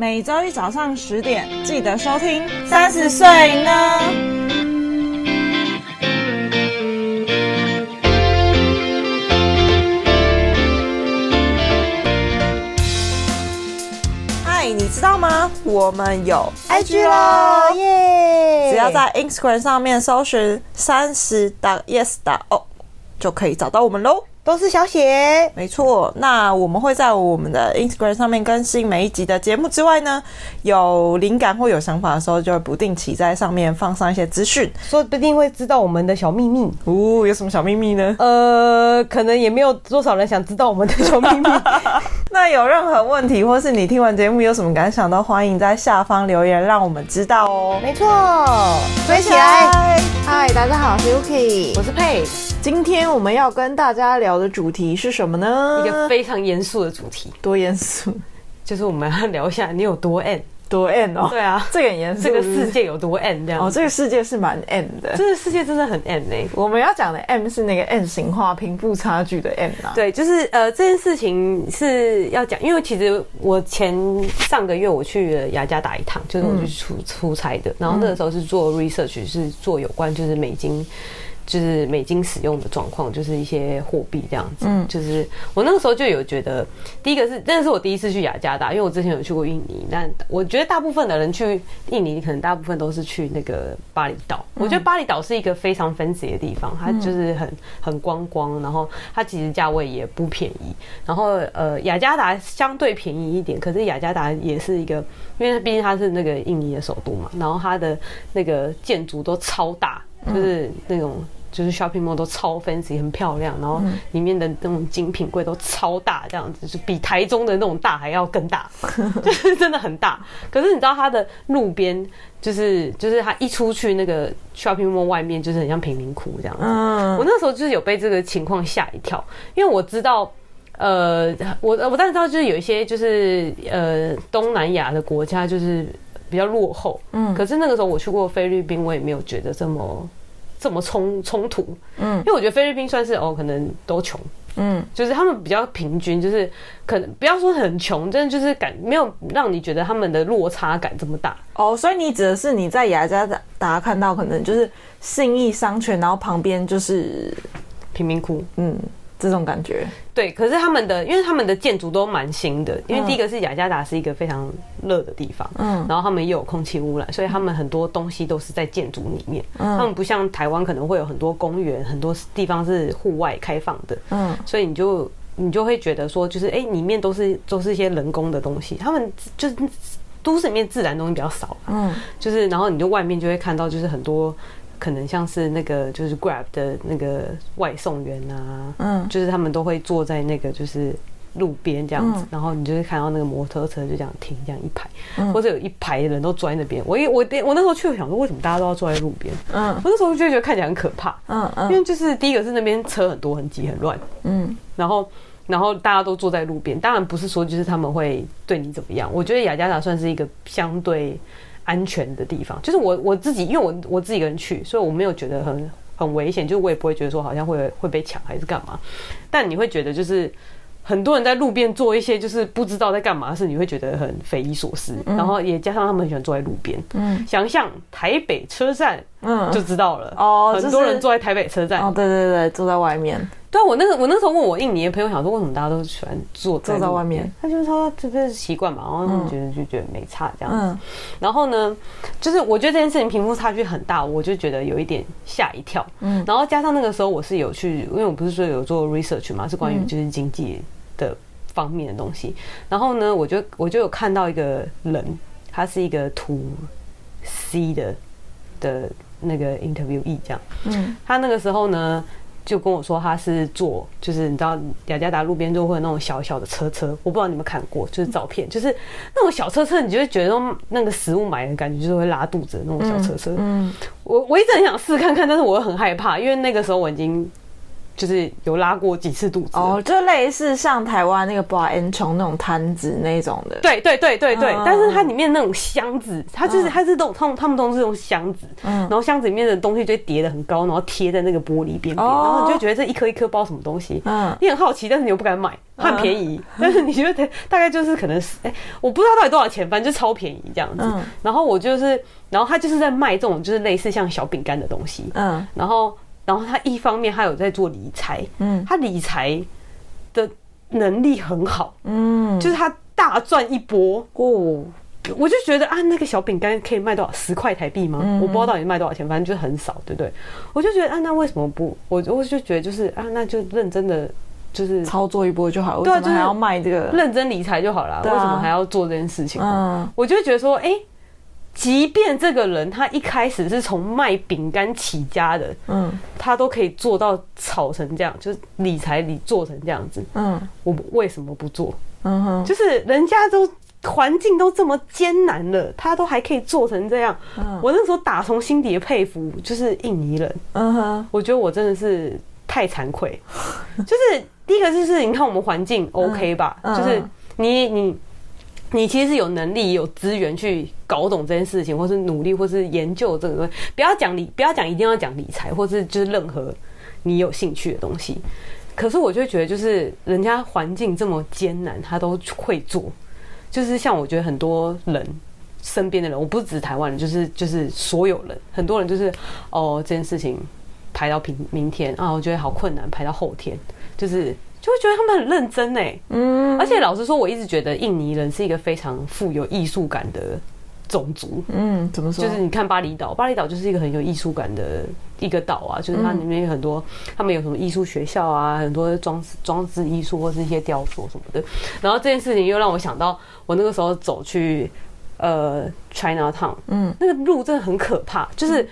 每周一早上十点记得收听。三十岁呢？嗨，你知道吗？我们有 IG 啦，耶！只要在 Instagram 上面搜寻三十 yes o 就可以找到我们喽。都是小写，没错。那我们会在我们的 Instagram 上面更新每一集的节目之外呢，有灵感或有想法的时候，就会不定期在上面放上一些资讯，说不定会知道我们的小秘密。哦，有什么小秘密呢？呃，可能也没有多少人想知道我们的小秘密。那有任何问题，或是你听完节目有什么感想，都欢迎在下方留言，让我们知道哦。没错，追起来！嗨，大家好，我是 Yuki，我是佩。今天我们要跟大家聊的主题是什么呢？一个非常严肃的主题。多严肃？就是我们要聊一下你有多 N 多 N 哦。对啊，这个很严肃。这个世界有多 N 这样？哦，这个世界是蛮 N 的。这个世界真的很呢、欸。我们要讲的 M 是那个 N 型化贫富差距的 M 啊。对，就是呃，这件事情是要讲，因为其实我前上个月我去了雅加达一趟，就是我去出、嗯、出差的，然后那个时候是做 research，是做有关就是美金。就是美金使用的状况，就是一些货币这样子。嗯，就是我那个时候就有觉得，第一个是，那是我第一次去雅加达，因为我之前有去过印尼。但我觉得大部分的人去印尼，可能大部分都是去那个巴厘岛。我觉得巴厘岛是一个非常 fancy 的地方，它就是很很观光，然后它其实价位也不便宜。然后呃，雅加达相对便宜一点，可是雅加达也是一个，因为毕竟它是那个印尼的首都嘛，然后它的那个建筑都超大，就是那种。就是 shopping mall 都超 fancy，很漂亮，然后里面的那种精品柜都超大，这样子就比台中的那种大还要更大，就是真的很大。可是你知道它的路边，就是就是它一出去那个 shopping mall 外面，就是很像贫民窟这样子。我那时候就是有被这个情况吓一跳，因为我知道，呃，我我当然知道，就是有一些就是呃东南亚的国家就是比较落后，嗯，可是那个时候我去过菲律宾，我也没有觉得这么。这么冲冲突，嗯，因为我觉得菲律宾算是哦，可能都穷，嗯，就是他们比较平均，就是可能不要说很穷，真的就是感没有让你觉得他们的落差感这么大。哦。所以你指的是你在雅加达看到可能就是信义商圈，然后旁边就是贫民窟，嗯。这种感觉，对，可是他们的，因为他们的建筑都蛮新的，因为第一个是雅加达是一个非常热的地方，嗯，然后他们又有空气污染，所以他们很多东西都是在建筑里面，嗯，他们不像台湾可能会有很多公园，很多地方是户外开放的，嗯，所以你就你就会觉得说，就是哎，里面都是都是一些人工的东西，他们就是都市里面自然东西比较少，嗯，就是然后你就外面就会看到就是很多。可能像是那个就是 Grab 的那个外送员啊，嗯，就是他们都会坐在那个就是路边这样子，然后你就会看到那个摩托车就这样停这样一排，或者有一排的人都坐在那边。我一我我那时候去，我想说为什么大家都要坐在路边？嗯，我那时候就觉得看起来很可怕，嗯嗯，因为就是第一个是那边车很多很挤很乱，嗯，然后然后大家都坐在路边，当然不是说就是他们会对你怎么样，我觉得雅加达算是一个相对。安全的地方，就是我我自己，因为我我自己一个人去，所以我没有觉得很很危险，就是我也不会觉得说好像会会被抢还是干嘛。但你会觉得就是很多人在路边做一些就是不知道在干嘛的事，你会觉得很匪夷所思。嗯、然后也加上他们很喜欢坐在路边，嗯，想象台北车站，嗯，就知道了哦，很多人坐在台北车站，哦，对对对，坐在外面。对啊，我那个我那时候问我印尼的朋友，想说为什么大家都喜欢坐在，坐在外面？他就是说这个习惯嘛，然后他们觉得就觉得没差这样子。嗯、然后呢，就是我觉得这件事情贫富差距很大，我就觉得有一点吓一跳。嗯，然后加上那个时候我是有去，因为我不是说有做 research 嘛，是关于就是经济的方面的东西。嗯、然后呢，我就我就有看到一个人，他是一个图 C 的的那个 interviewee 这样。嗯，他那个时候呢。就跟我说他是坐，就是你知道雅加达路边就会有那种小小的车车，我不知道你们看过，就是照片，就是那种小车车，你就会觉得说那个食物买的感觉就是会拉肚子的那种小车车。嗯，嗯我我一直很想试看看，但是我又很害怕，因为那个时候我已经就是有拉过几次肚子哦，就类似像台湾那个布恩琼那种摊子那种的。对对对对对，嗯、但是它里面那种箱子，它就是、嗯、它是都他们他们都是用箱子，嗯，然后箱子里面的东西就叠的很高，然后贴在那个玻璃边边，哦、然后你就觉得这一颗一颗包什么东西，嗯，你很好奇，但是你又不敢买，它很便宜，嗯、但是你觉得大概就是可能是哎、欸，我不知道到底多少钱，反正就超便宜这样子。嗯、然后我就是，然后他就是在卖这种就是类似像小饼干的东西，嗯，然后。然后他一方面他有在做理财，嗯，他理财的能力很好，嗯，就是他大赚一波哦，我就觉得啊，那个小饼干可以卖多少十块台币吗？嗯、我不知道到底卖多少钱，反正就是很少，对不对？我就觉得啊，那为什么不？我我就觉得就是啊，那就认真的就是操作一波就好，对啊，就是还要卖这个？认真理财就好了，啊、为什么还要做这件事情？嗯，我就觉得说，哎。即便这个人他一开始是从卖饼干起家的，嗯，他都可以做到炒成这样，就是理财理做成这样子，嗯，我为什么不做？嗯哼，就是人家都环境都这么艰难了，他都还可以做成这样，嗯，我那时候打从心底的佩服，就是印尼人，嗯哼，我觉得我真的是太惭愧，就是第一个就是你看我们环境 OK 吧，就是你你。你其实有能力、有资源去搞懂这件事情，或是努力，或是研究这个东西。不要讲理，不要讲一定要讲理财，或是就是任何你有兴趣的东西。可是我就觉得，就是人家环境这么艰难，他都会做。就是像我觉得很多人身边的人，我不是台湾人，就是就是所有人，很多人就是哦，这件事情排到明明天啊，我觉得好困难，排到后天，就是。就会觉得他们很认真哎，嗯，而且老实说，我一直觉得印尼人是一个非常富有艺术感的种族，嗯，怎么说？就是你看巴厘岛，巴厘岛就是一个很有艺术感的一个岛啊，就是它里面有很多，他们有什么艺术学校啊，很多装装置艺术或是一些雕塑什么的。然后这件事情又让我想到，我那个时候走去呃 China Town，嗯，那个路真的很可怕，就是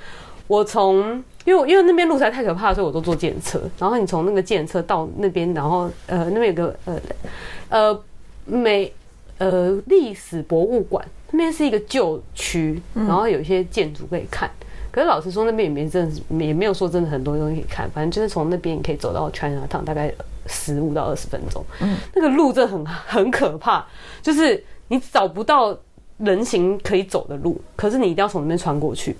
我从。因为因为那边路实在太可怕，所以我都坐计程车。然后你从那个计程车到那边，然后呃那边有个呃呃美呃历史博物馆，那边是一个旧区，然后有一些建筑可以看。可是老实说，那边也没真的也没有说真的很多东西可以看。反正就是从那边你可以走到 Chinatown，大概十五到二十分钟。嗯，那个路真的很很可怕，就是你找不到人行可以走的路，可是你一定要从那边穿过去。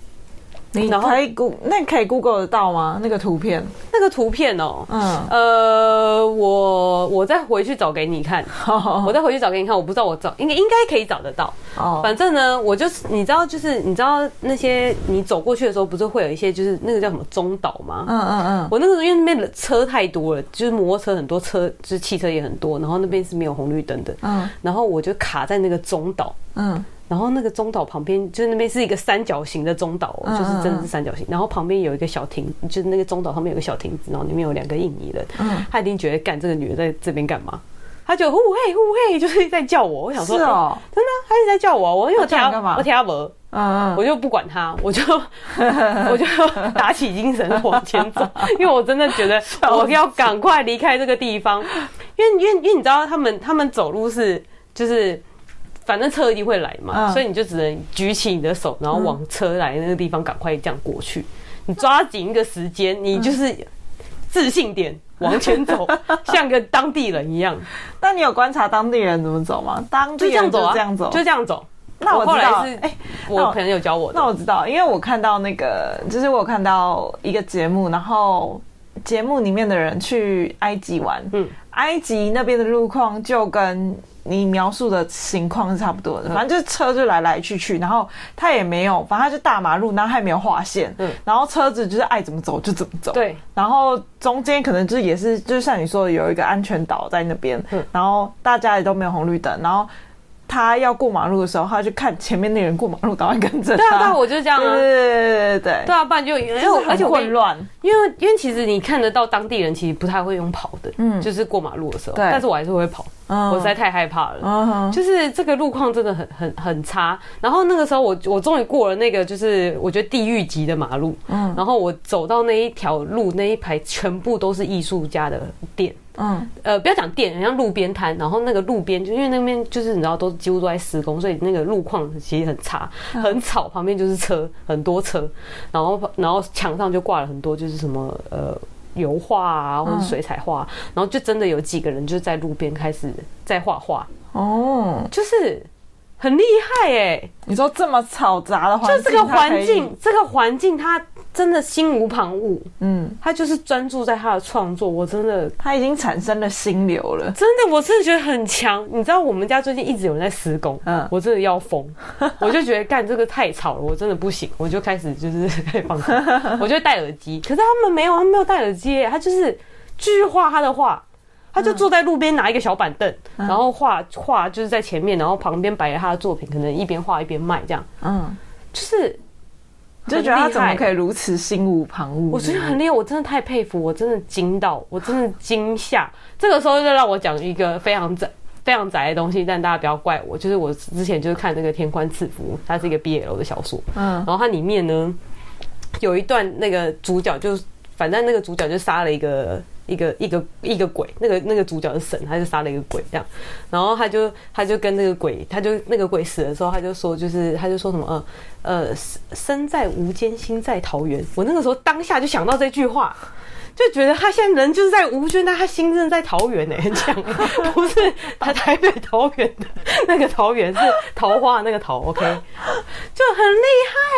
你可以 Go，那可以 Google 得到吗？那个图片，那个图片哦，嗯，呃，我我再回去找给你看，我再回去找给你看，我不知道我找应该应该可以找得到，哦，反正呢，我就是你知道，就是你知道那些你走过去的时候，不是会有一些就是那个叫什么中岛吗？嗯嗯嗯，我那个时候因为那边的车太多了，就是摩托车很多车，就是汽车也很多，然后那边是没有红绿灯的，嗯，然后我就卡在那个中岛，嗯。然后那个中岛旁边，就是那边是一个三角形的中岛，嗯、就是真的是三角形。然后旁边有一个小亭，就是那个中岛旁边有个小亭子，然后里面有两个印尼人。嗯，他一定觉得干这个女的在这边干嘛？他就呼嘿呼嘿，就是 在叫我。我想说，是哦，真的，他一直在叫我。我因为我听干嘛？我不，嗯，我就不管他，我就 我就打起精神往前走，因为我真的觉得我要赶快离开这个地方，因为因为因为你知道他们他们走路是就是。反正车一定会来嘛，所以你就只能举起你的手，然后往车来那个地方赶快这样过去。你抓紧一个时间，你就是自信点往前走，像个当地人一样。那你有观察当地人怎么走吗？当地人就这样走，就这样走。那我知道，哎，我朋友教我的。那我知道，因为我看到那个，就是我有看到一个节目，然后节目里面的人去埃及玩，嗯，埃及那边的路况就跟。你描述的情况是差不多的，反正就是车就来来去去，然后他也没有，反正他就大马路，然后他也没有划线，嗯，然后车子就是爱怎么走就怎么走，对，然后中间可能就是也是，就像你说的有一个安全岛在那边，嗯，然后大家也都没有红绿灯，然后他要过马路的时候，他就看前面那人过马路，赶快跟着他，对啊，对啊，我就这样，对对对对对。啊，不然就因为而且混乱，因为因为其实你看得到当地人其实不太会用跑的，嗯，就是过马路的时候，对，但是我还是会跑。我实在太害怕了，uh huh. 就是这个路况真的很很很差。然后那个时候我我终于过了那个就是我觉得地狱级的马路，嗯，然后我走到那一条路那一排全部都是艺术家的店，嗯，呃，不要讲店，很像路边摊。然后那个路边就因为那边就是你知道都几乎都在施工，所以那个路况其实很差，很吵，旁边就是车很多车，然后然后墙上就挂了很多就是什么呃。油画啊，或者水彩画，嗯、然后就真的有几个人就在路边开始在画画哦，就是很厉害哎、欸！你说这么嘈杂的环境，就这个环境，这个环境他。真的心无旁骛，嗯，他就是专注在他的创作。我真的，他已经产生了心流了。真的，我真的觉得很强。你知道，我们家最近一直有人在施工，嗯，我真的要疯。我就觉得干这个太吵了，我真的不行。我就开始就是开始放空，我就戴耳机。可是他们没有，他们没有戴耳机，他就是继续画他的画。他就坐在路边拿一个小板凳，然后画画就是在前面，然后旁边摆着他的作品，可能一边画一边卖这样。嗯，就是。就觉得他怎么可以如此心无旁骛？我觉得很厉害，我真的太佩服，我真的惊到，我真的惊吓。这个时候就让我讲一个非常宅、非常宅的东西，但大家不要怪我。就是我之前就是看那个《天官赐福》，它是一个 BL 的小说，嗯，然后它里面呢有一段那个主角就，反正那个主角就杀了一个。一个一个一个鬼，那个那个主角是神，他就杀了一个鬼这样，然后他就他就跟那个鬼，他就那个鬼死的时候，他就说就是他就说什么呃呃身在无间，心在桃源。我那个时候当下就想到这句话。就觉得他现在人就是在吴娟，但他心真的在桃园呢，很强，不是他台北桃园的那个桃园，是桃花那个桃，OK，就很厉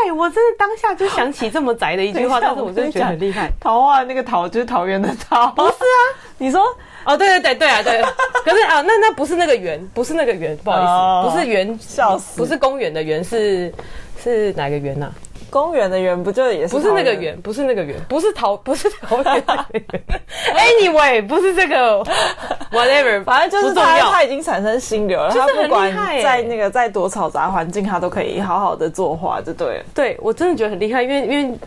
害。我真的当下就想起这么宅的一句话，但是我真的觉得很厉害。桃花那个桃就是桃园的桃，不是啊？你说哦，对对对对啊，对。可是啊，那那不是那个园，不是那个园，不好意思，不是园，笑死，不是公园的园，是是哪个园呐？公园的园不就也是？不是那个园，不是那个园，不是桃，不是桃园。Anyway，不是这个，whatever，反正就是他，他已经产生心流了。他不管在那个再多嘈杂环境，他都可以好好的作画，就对了。对，我真的觉得很厉害，因为因为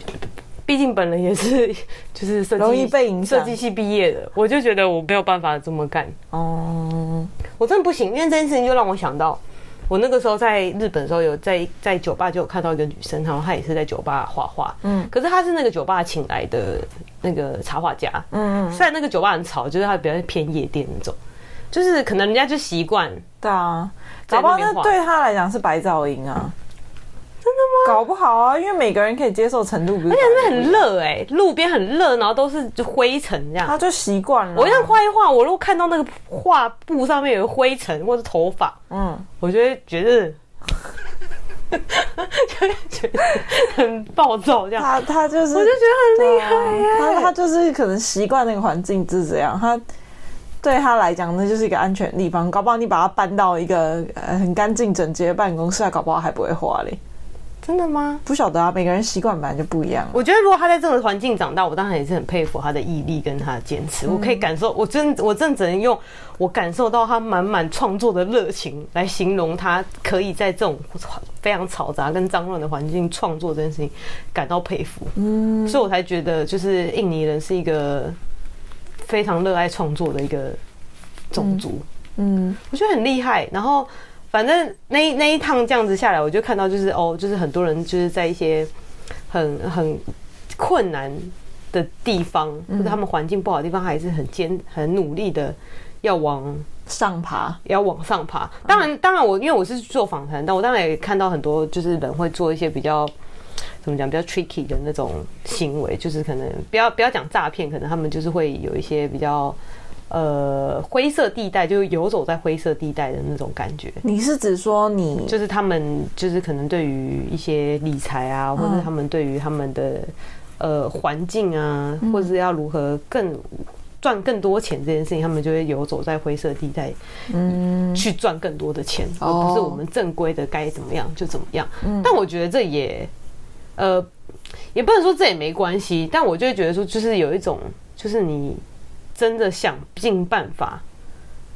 毕竟本人也是 就是设计容易被影响，设计系毕业的，我就觉得我没有办法这么干。哦，我真的不行，因为这件事情就让我想到。我那个时候在日本的时候，有在在酒吧就有看到一个女生，然后她也是在酒吧画画，嗯，可是她是那个酒吧请来的那个插画家，嗯嗯，虽然那个酒吧很吵，就是她比较偏夜店那种，就是可能人家就习惯，对啊，搞不好那对她来讲是白噪音啊。真的吗？搞不好啊，因为每个人可以接受程度不一样，而且那很热哎、欸，路边很热，然后都是就灰尘这样，他就习惯了。我这样画一画，我如果看到那个画布上面有灰尘或者头发，嗯，我就会觉得，就会觉得很暴躁这样。他他就是，我就觉得很厉害。他他就是可能习惯那个环境就是这样，他对他来讲那就是一个安全的地方。搞不好你把他搬到一个呃很干净整洁的办公室，搞不好还不会画嘞。真的吗？不晓得啊，每个人习惯本来就不一样。我觉得如果他在这个环境长大，我当然也是很佩服他的毅力跟他的坚持。嗯、我可以感受，我真我真只能用我感受到他满满创作的热情来形容他可以在这种非常嘈杂跟脏乱的环境创作这件事情，感到佩服。嗯，所以我才觉得就是印尼人是一个非常热爱创作的一个种族。嗯，嗯我觉得很厉害。然后。反正那那一趟这样子下来，我就看到就是哦，就是很多人就是在一些很很困难的地方，或者他们环境不好的地方，还是很坚很努力的要往上爬，要往上爬。当然，当然我因为我是做访谈，但我当然也看到很多就是人会做一些比较怎么讲比较 tricky 的那种行为，就是可能不要不要讲诈骗，可能他们就是会有一些比较。呃，灰色地带就是游走在灰色地带的那种感觉。你是指说你就是他们就是可能对于一些理财啊，或者他们对于他们的呃环境啊，或者是要如何更赚更多钱这件事情，他们就会游走在灰色地带，嗯，去赚更多的钱，而不是我们正规的该怎么样就怎么样。但我觉得这也呃，也不能说这也没关系，但我就会觉得说，就是有一种，就是你。真的想尽办法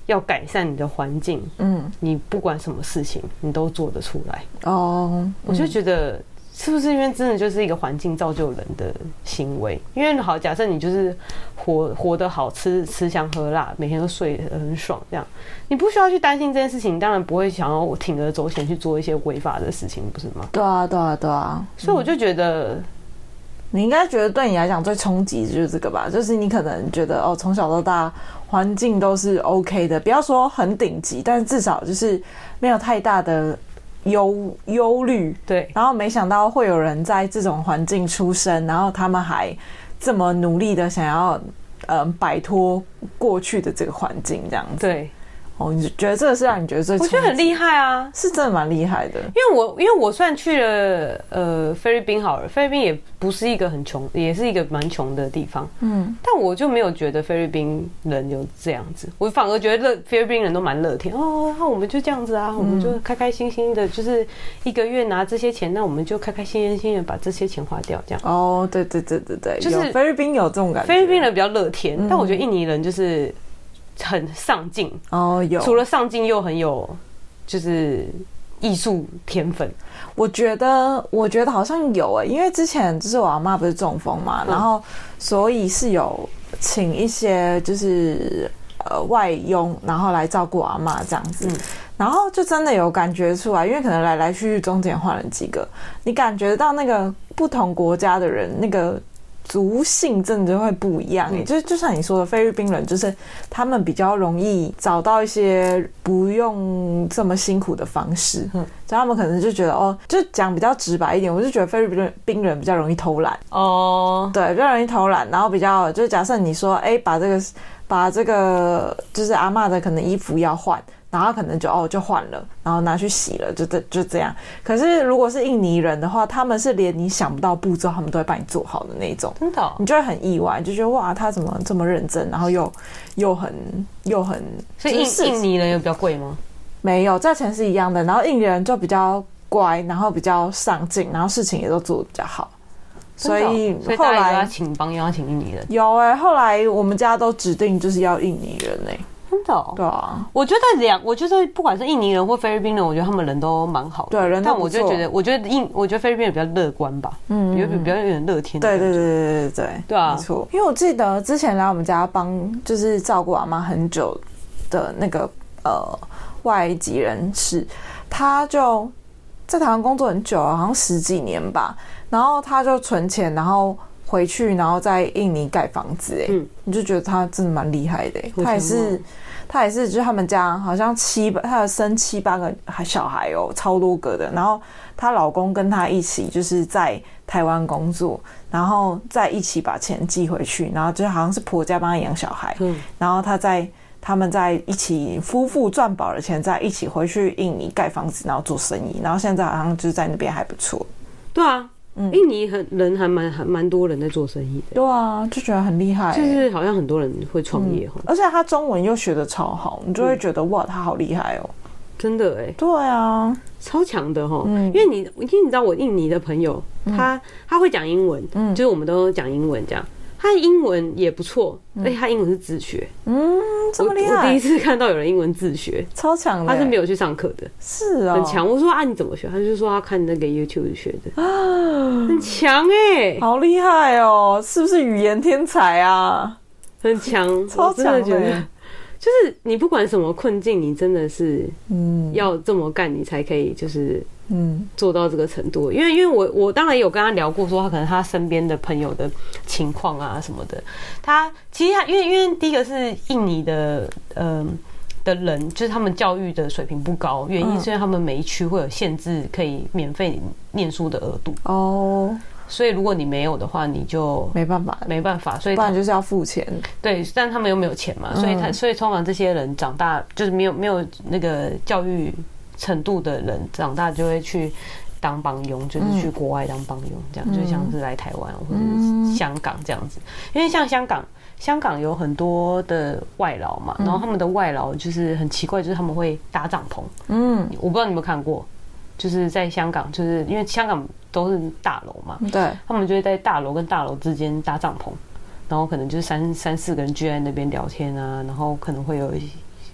要改善你的环境，嗯，你不管什么事情，你都做得出来哦。嗯、我就觉得是不是因为真的就是一个环境造就人的行为？因为好，假设你就是活活得好，吃吃香喝辣，每天都睡得很爽，这样你不需要去担心这件事情，当然不会想要我铤而走险去做一些违法的事情，不是吗？对啊，对啊，对啊。所以我就觉得。你应该觉得对你来讲最冲击的就是这个吧？就是你可能觉得哦，从小到大环境都是 OK 的，不要说很顶级，但是至少就是没有太大的忧忧虑。对。然后没想到会有人在这种环境出生，然后他们还这么努力的想要嗯摆脱过去的这个环境，这样子。对。哦，你觉得这个是让你觉得最？我觉得很厉害啊，是真的蛮厉害的。因为我因为我算去了呃菲律宾好了，菲律宾也不是一个很穷，也是一个蛮穷的地方。嗯，但我就没有觉得菲律宾人有这样子，我反而觉得菲律宾人都蛮乐天哦。那我们就这样子啊，我们就开开心心的，就是一个月拿这些钱，那我们就开开心心的把这些钱花掉，这样。哦，对对对对对，就是菲律宾有这种感觉，菲律宾人比较乐天，但我觉得印尼人就是。很上进哦，有除了上进又很有，就是艺术天分。我觉得，我觉得好像有诶、欸，因为之前就是我阿妈不是中风嘛，嗯、然后所以是有请一些就是呃外佣，然后来照顾阿妈这样子，嗯、然后就真的有感觉出来，因为可能来来去去中间换了几个，你感觉到那个不同国家的人那个。族性真的就会不一样，就就像你说的，菲律宾人就是他们比较容易找到一些不用这么辛苦的方式，嗯，所以他们可能就觉得哦，就讲比较直白一点，我就觉得菲律宾人比较容易偷懒。哦，对，比较容易偷懒，然后比较就假设你说，哎，把这个把这个就是阿嬷的可能衣服要换。然后可能就哦就换了，然后拿去洗了，就这就这样。可是如果是印尼人的话，他们是连你想不到步骤，他们都会帮你做好的那种。真的、哦，你就会很意外，就觉得哇，他怎么这么认真，然后又又很又很。所以印印尼人有比较贵吗？没有，价钱是一样的。然后印尼人就比较乖，然后比较上进，然后事情也都做得比较好。所以后来要请帮佣，要请印尼人。有哎、欸，后来我们家都指定就是要印尼人哎、欸。真的、哦，对啊，我觉得两，我觉得不管是印尼人或菲律宾人，我觉得他们人都蛮好的。对，人都。但我就觉得，我觉得印，我觉得菲律宾人比较乐观吧，嗯，比较比较有点乐天。对对对对对对对啊，没错。因为我记得之前来我们家帮，就是照顾阿妈很久的那个呃外籍人士，他就在台湾工作很久了，好像十几年吧，然后他就存钱，然后。回去，然后在印尼盖房子，哎，嗯，你就觉得他真的蛮厉害的。他也是，他也是，就是他们家好像七八，他有生七八个还小孩哦，超多个的。然后她老公跟她一起就是在台湾工作，然后再一起把钱寄回去，然后就好像是婆家帮她养小孩，嗯，然后她在他们在一起夫妇赚饱了钱，再一起回去印尼盖房子，然后做生意，然后现在好像就是在那边还不错。对啊。印尼很人还蛮还蛮多人在做生意的，对啊，就觉得很厉害，就是好像很多人会创业，而且他中文又学的超好，你就会觉得哇，他好厉害哦，真的哎，对啊，超强的哈，因为你因为你知道我印尼的朋友，他他会讲英文，嗯，就是我们都讲英文这样。他英文也不错，而且他英文是自学。嗯，这么厉害！我第一次看到有人英文自学，超强的。他是没有去上课的，是啊，很强。我说啊，你怎么学？他就说他看那个 YouTube 学的啊，很强哎，好厉害哦！是不是语言天才啊？很强，超强的。就是你不管什么困境，你真的是嗯。要这么干，你才可以就是。嗯，做到这个程度，因为因为我我当然有跟他聊过，说他可能他身边的朋友的情况啊什么的。他其实他因为因为第一个是印尼的嗯、呃、的人，就是他们教育的水平不高，原因是因为他们每一区会有限制可以免费念书的额度。哦，所以如果你没有的话，你就没办法没办法，所以不然就是要付钱。对，但他们又没有钱嘛，所以他所以通常这些人长大就是没有没有那个教育。程度的人长大就会去当帮佣，就是去国外当帮佣，这样、嗯、就像是来台湾或者是香港这样子。因为像香港，香港有很多的外劳嘛，然后他们的外劳就是很奇怪，就是他们会搭帐篷。嗯，我不知道你有没有看过，就是在香港，就是因为香港都是大楼嘛，对，他们就会在大楼跟大楼之间搭帐篷，然后可能就是三三四个人聚在那边聊天啊，然后可能会有一些。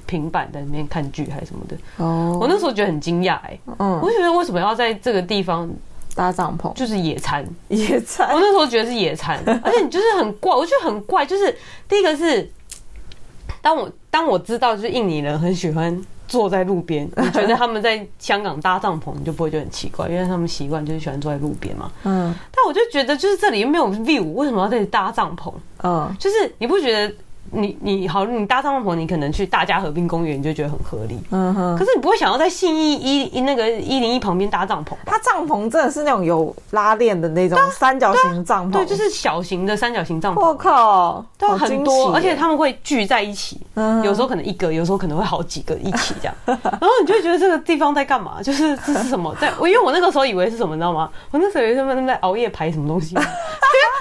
平板在那边看剧还是什么的。哦，我那时候觉得很惊讶哎，嗯，我就觉得为什么要在这个地方搭帐篷，就是野餐，野餐。我那时候觉得是野餐，而且你就是很怪，我觉得很怪，就是第一个是，当我当我知道就是印尼人很喜欢坐在路边，我觉得他们在香港搭帐篷，你就不会觉得很奇怪，因为他们习惯就是喜欢坐在路边嘛，嗯。但我就觉得就是这里又没有 view，为什么要在这里搭帐篷？嗯，就是你不觉得？你你好，你搭帐篷，你可能去大家河滨公园，你就觉得很合理。嗯哼。可是你不会想要在信义一一那个一零一旁边搭帐篷吧？它帐篷真的是那种有拉链的那种三角形帐篷，对，就是小型的三角形帐篷。我靠，都很多，而且他们会聚在一起。嗯。有时候可能一个，有时候可能会好几个一起这样。然后你就觉得这个地方在干嘛？就是这是什么？在我因为我那个时候以为是什么，你知道吗？我那时候以为他们在熬夜排什么东西。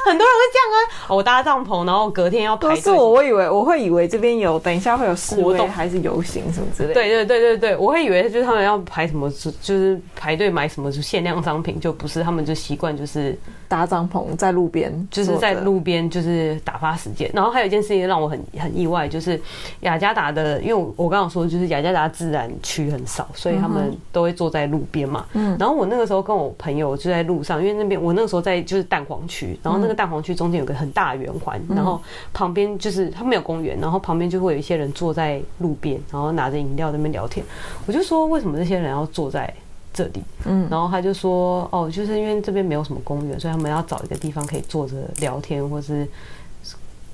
很多人会这样啊，我搭帐篷，然后隔天要排。是我，我以为我会以为这边有，等一下会有活动还是游行什么之类的。对对对对对，我会以为就是他们要排什么，就是排队买什么限量商品，就不是他们就习惯就是搭帐篷在路边，就是在路边就是打发时间。然后还有一件事情让我很很意外，就是雅加达的，因为我刚刚说就是雅加达自然区很少，所以他们都会坐在路边嘛。嗯。然后我那个时候跟我朋友就在路上，因为那边我那个时候在就是蛋黄区，然后那个。蛋黄区中间有个很大的圆环，然后旁边就是它没有公园，然后旁边就会有一些人坐在路边，然后拿着饮料在那边聊天。我就说，为什么这些人要坐在这里？嗯，然后他就说哦，就是因为这边没有什么公园，所以他们要找一个地方可以坐着聊天，或是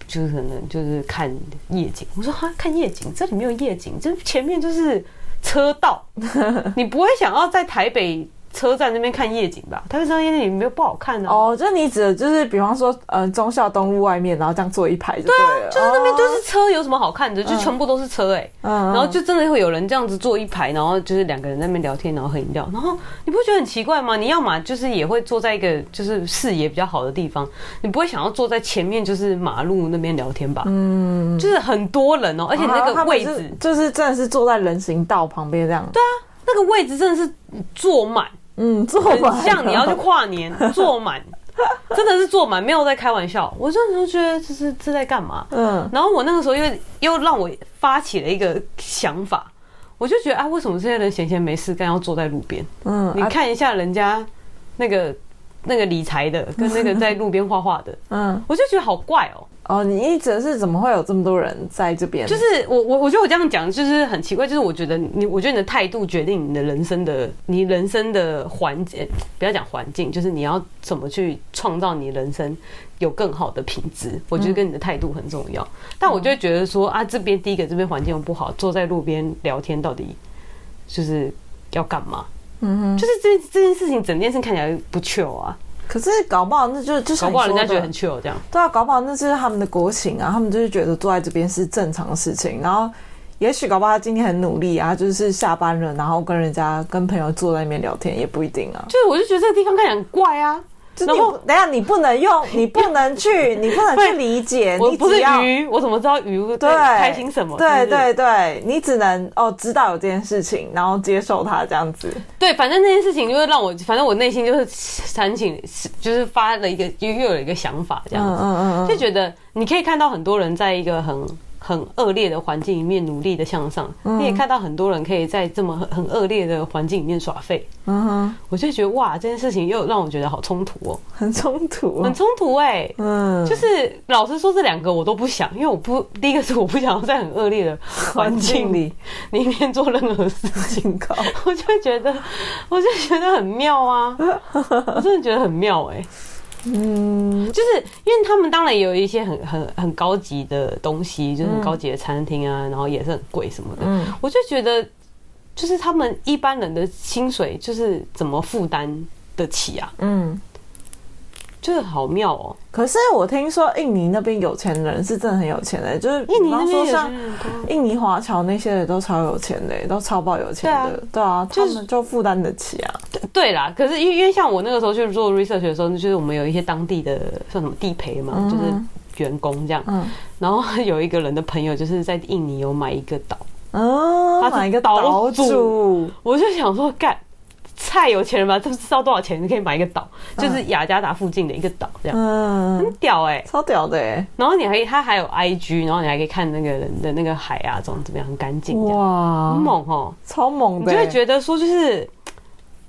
就是可能就是看夜景。我说哈，看夜景，这里没有夜景，这前面就是车道，你不会想要在台北。车站那边看夜景吧，台北车站夜景没有不好看的哦。就你指的就是，比方说，呃，忠孝东路外面，然后这样坐一排就对了。对啊，就是那边都是车，有什么好看的？就全部都是车哎。嗯。然后就真的会有人这样子坐一排，然后就是两个人在那边聊天，然后喝饮料。然后你不会觉得很奇怪吗？你要嘛就是也会坐在一个就是视野比较好的地方，你不会想要坐在前面就是马路那边聊天吧？嗯。就是很多人哦，而且那个位置就是真的是坐在人行道旁边这样。对啊，那个位置真的是坐满。嗯，坐满像你要去跨年，坐满，真的是坐满，没有在开玩笑。我那时候觉得这是这在干嘛？嗯，然后我那个时候又又让我发起了一个想法，我就觉得啊，为什么这些人闲闲没事干要坐在路边？嗯，你看一下人家那个那个理财的跟那个 在路边画画的，嗯，我就觉得好怪哦。哦，你一直是怎么会有这么多人在这边？就是我我我觉得我这样讲就是很奇怪，就是我觉得你，我觉得你的态度决定你的人生的，你人生的环境，不要讲环境，就是你要怎么去创造你人生有更好的品质。我觉得跟你的态度很重要。嗯、但我就会觉得说啊，这边第一个这边环境又不好，坐在路边聊天到底就是要干嘛？嗯哼，就是这这件事情整件事看起来不 chill 啊。可是搞不好那就就是搞不好人家觉得很 chill 这样。对啊，搞不好那是他们的国情啊，他们就是觉得坐在这边是正常的事情。然后，也许搞不好他今天很努力啊，就是下班了，然后跟人家跟朋友坐在那边聊天，也不一定啊。就是我就觉得这个地方看起来很怪啊。然后，等下你不能用，你不能去，你不能去理解。我不是鱼，我怎么知道鱼对开心什么？对对对，你只能哦知道有这件事情，然后接受它这样子。对，反正那件事情就是让我，反正我内心就是煽情，就是发了一个又又有一个想法这样子，嗯嗯嗯，就觉得你可以看到很多人在一个很。很恶劣的环境里面努力的向上，你也看到很多人可以在这么很很恶劣的环境里面耍废。嗯哼，我就觉得哇，这件事情又让我觉得好冲突哦，很冲突，很冲突哎。嗯，就是老实说，这两个我都不想，因为我不第一个是我不想要在很恶劣的环境里里面做任何事情，我就觉得我就觉得很妙啊，我真的觉得很妙哎。嗯，就是因为他们当然也有一些很很很高级的东西，就是很高级的餐厅啊，然后也是很贵什么的。嗯，我就觉得，就是他们一般人的薪水就是怎么负担得起啊？嗯。就是好妙哦！可是我听说印尼那边有钱人是真的很有钱的，就是印尼那边像印尼华侨那些人都超有钱的，都超爆有钱的。对啊，他们就负担得起啊。对啦，可是因为因为像我那个时候去做 research 的时候，就是我们有一些当地的像什么地陪嘛，就是员工这样。嗯。然后有一个人的朋友就是在印尼有买一个岛，哦，他买一个岛主，我就想说干。太有钱了吧？这不知道多少钱你可以买一个岛，就是雅加达附近的一个岛，这样，嗯，很屌哎，超屌的哎。然后你还他还有 IG，然后你还可以看那个人的那个海啊，怎么怎么样，很干净，哇，很猛哦，超猛的。你就会觉得说，就是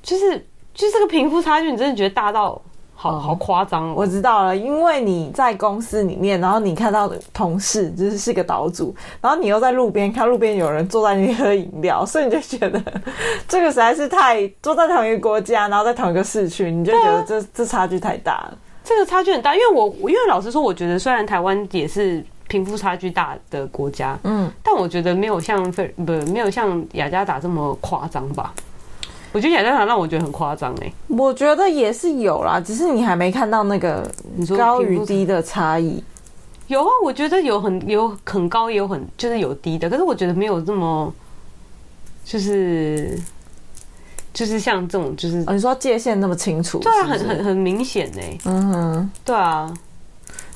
就是就是这个贫富差距，你真的觉得大到。好好夸张，我知道了，因为你在公司里面，然后你看到的同事就是是个岛主，然后你又在路边看路边有人坐在那里喝饮料，所以你就觉得这个实在是太坐在同一个国家，然后在同一个市区，你就觉得这这差距太大了。这个差距很大，因为我因为老实说，我觉得虽然台湾也是贫富差距大的国家，嗯，但我觉得没有像非不没有像雅加达这么夸张吧。我觉得雅加达让我觉得很夸张哎，我觉得也是有啦，只是你还没看到那个高与低的差异。有啊，我觉得有很有很高，也有很就是有低的，可是我觉得没有这么就是就是像这种就是、哦、你说界限那么清楚对啊，很很很明显呢。嗯哼，对啊，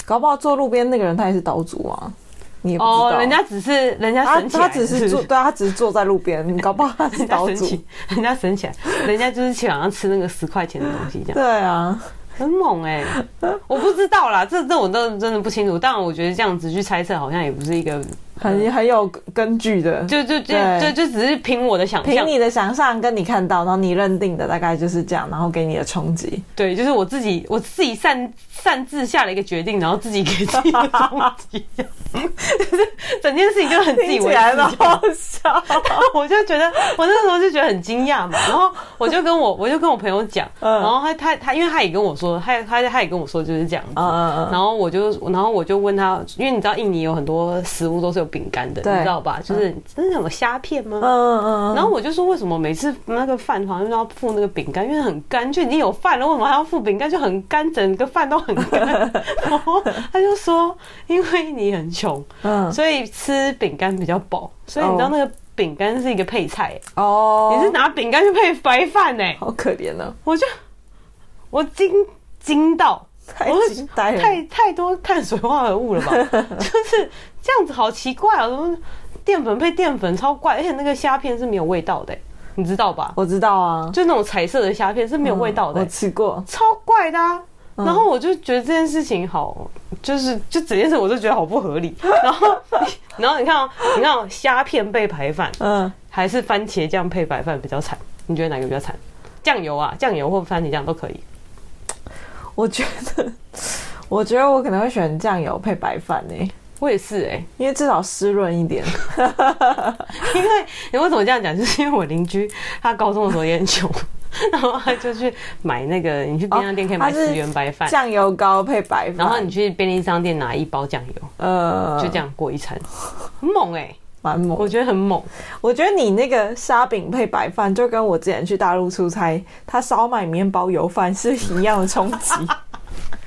搞不好坐路边那个人他也是岛主啊。你也不知道，哦，人家只是人家神起来他，他只是坐，对啊，他只是坐在路边，你搞不好他是岛主，人家神起来，人家就是去晚上吃那个十块钱的东西，这样。对啊。很猛哎、欸，我不知道啦，这这我都真的不清楚。但我觉得这样子去猜测，好像也不是一个很很有根据的。就就就就就只是凭我的想象，凭你的想象跟你看到，然后你认定的大概就是这样，然后给你的冲击。对，就是我自己我自己擅擅自下了一个决定，然后自己给自己的冲击，就是整件事情就很自以为是，好笑。我就觉得我那时候就觉得很惊讶嘛，然后我就跟我我就跟我朋友讲，然后他他他，因为他也跟我说。他他他也跟我说就是这样子，然后我就然后我就问他，因为你知道印尼有很多食物都是有饼干的，你知道吧？就是那是什么虾片吗？嗯嗯。然后我就说，为什么每次那个饭好像要附那个饼干？因为很干，就已经有饭了，为什么还要附饼干？就很干，整个饭都很干。然后他就说，因为你很穷，嗯，所以吃饼干比较饱，所以你知道那个饼干是一个配菜哦，你是拿饼干去配白饭呢？好可怜呢，我就。我惊惊到，太惊呆了，太太多碳水化合物了吧？就是这样子，好奇怪啊！什么淀粉配淀粉，超怪！而且那个虾片是没有味道的，你知道吧？我知道啊，就那种彩色的虾片是没有味道的，我吃过，超怪的啊！然后我就觉得这件事情好，就是就整件事我就觉得好不合理。然后，然后你看哦，你看哦，虾片配白饭，嗯，还是番茄酱配白饭比较惨？你觉得哪个比较惨？酱油啊，酱油或番茄酱都可以。我觉得，我觉得我可能会选酱油配白饭诶。我也是诶，因为至少湿润一点。因为你为什么这样讲？就是因为我邻居他高中的时候也很穷，然后他就去买那个，你去便利商店可以买十元白饭，酱油膏配白饭，然后你去便利商店拿一包酱油，呃，就这样过一餐，很猛诶，蛮猛，我觉得很猛。我觉得你那个沙饼配白饭，就跟我之前去大陆出差，他烧麦面包油饭是一样的冲击。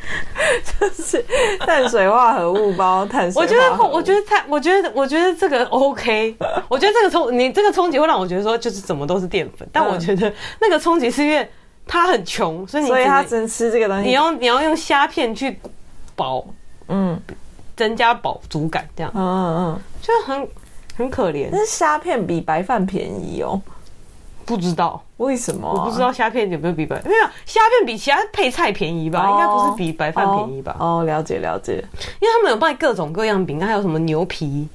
就是碳水化合物包碳水，我觉得我觉得碳，我觉得我觉得这个 OK，我觉得这个冲你这个冲击会让我觉得说就是怎么都是淀粉，但我觉得那个冲击是因为他很穷，所以你所以他只能吃这个东西，你要你要用虾片去饱，嗯，增加饱足感这样，嗯嗯嗯，就很很可怜。但是虾片比白饭便宜哦。不知道为什么、啊，我不知道虾片有没有比白没有虾片比其他配菜便宜吧？哦、应该不是比白饭便宜吧？哦，了解了解，因为他们有卖各种各样饼干，还有什么牛皮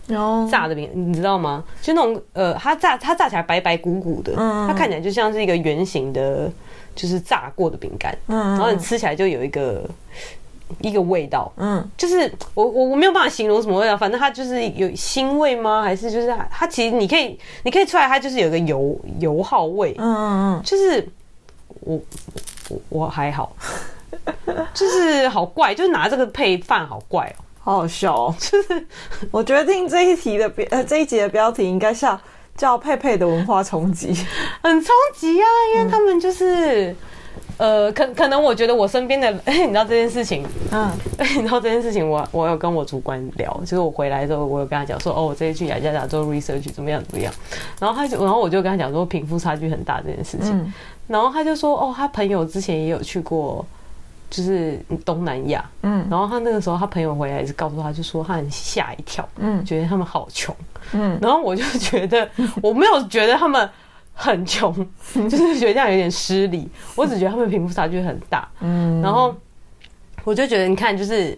炸的饼，哦、你知道吗？就那种呃，它炸它炸起来白白鼓鼓的，嗯，它看起来就像是一个圆形的，就是炸过的饼干，嗯，然后你吃起来就有一个。一个味道，嗯，就是我我我没有办法形容什么味道，反正它就是有腥味吗？还是就是它，它其实你可以你可以出来，它就是有个油油耗味，嗯嗯嗯，就是我我我还好，就是好怪，就是拿这个配饭好怪哦，好好笑哦，就是 我决定这一题的标呃这一集的标题应该叫叫佩佩的文化冲击，很冲击啊，因为他们就是。呃，可可能我觉得我身边的，你知道这件事情，嗯，你知道这件事情我，我我有跟我主管聊，就是我回来之后，我有跟他讲说，哦，我这一次去雅加达做 research 怎么样怎么样，然后他就，然后我就跟他讲说，贫富差距很大这件事情，嗯、然后他就说，哦，他朋友之前也有去过，就是东南亚，嗯，然后他那个时候他朋友回来也是告诉他，就说他很吓一跳，嗯，觉得他们好穷，嗯，然后我就觉得 我没有觉得他们。很穷，就是觉得这样有点失礼。我只觉得他们贫富差距很大，嗯，然后我就觉得，你看，就是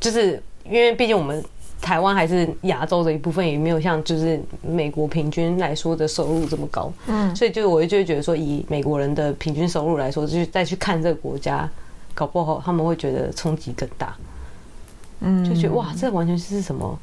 就是因为毕竟我们台湾还是亚洲的一部分，也没有像就是美国平均来说的收入这么高，嗯，所以就我就会觉得说，以美国人的平均收入来说，就是再去看这个国家，搞不好他们会觉得冲击更大，嗯，就觉得哇，这完全是什么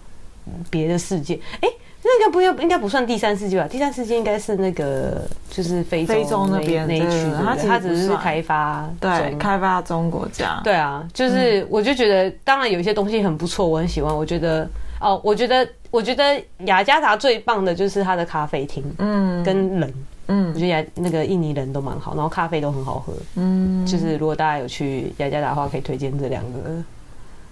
别的世界？哎。那应该不应该应该不算第三世界吧？第三世界应该是那个就是非洲非洲那边那一区，它它只是开发对开发中国家。对啊，就是我就觉得，当然有一些东西很不错，我很喜欢。我觉得哦，我觉得我觉得雅加达最棒的就是它的咖啡厅，嗯，跟人。嗯，我觉得雅那个印尼人都蛮好，然后咖啡都很好喝。嗯，就是如果大家有去雅加达的话，可以推荐这两个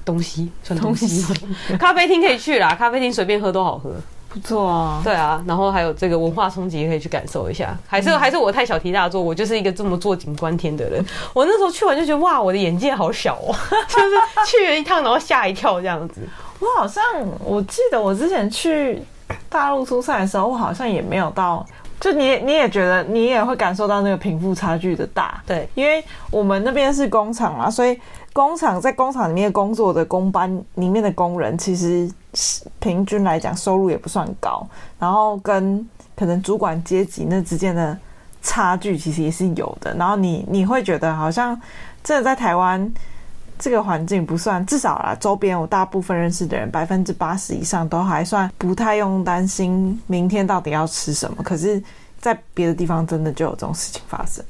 东西。算东西，咖啡厅可以去啦，咖啡厅随便喝都好喝，不错啊。对啊，然后还有这个文化冲击，可以去感受一下。还是、嗯、还是我太小题大做，我就是一个这么坐井观天的人。我那时候去完就觉得哇，我的眼界好小哦，就是去了一趟，然后吓一跳这样子。我好像我记得我之前去大陆出差的时候，我好像也没有到。就你，你也觉得，你也会感受到那个贫富差距的大，对，因为我们那边是工厂嘛，所以工厂在工厂里面工作的工班里面的工人，其实平均来讲收入也不算高，然后跟可能主管阶级那之间的差距其实也是有的，然后你你会觉得好像真的在台湾。这个环境不算，至少啦，周边我大部分认识的人，百分之八十以上都还算不太用担心明天到底要吃什么。可是，在别的地方真的就有这种事情发生。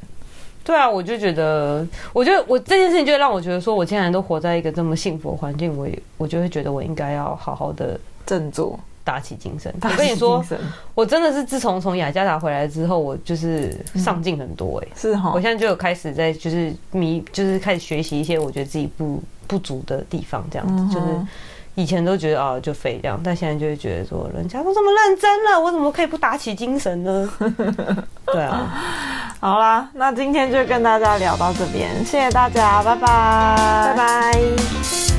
对啊，我就觉得，我觉得我这件事情就让我觉得说，我竟然都活在一个这么幸福的环境，我也我就会觉得我应该要好好的振作。打起精神！我跟你说，我真的是自从从雅加达回来之后，我就是上进很多哎、欸嗯，是哈。我现在就有开始在就是迷，就是开始学习一些我觉得自己不不足的地方，这样子、嗯。就是以前都觉得啊就废这样，但现在就会觉得说，人家都这么认真了，我怎么可以不打起精神呢？对啊，好啦，那今天就跟大家聊到这边，谢谢大家，拜拜，拜拜。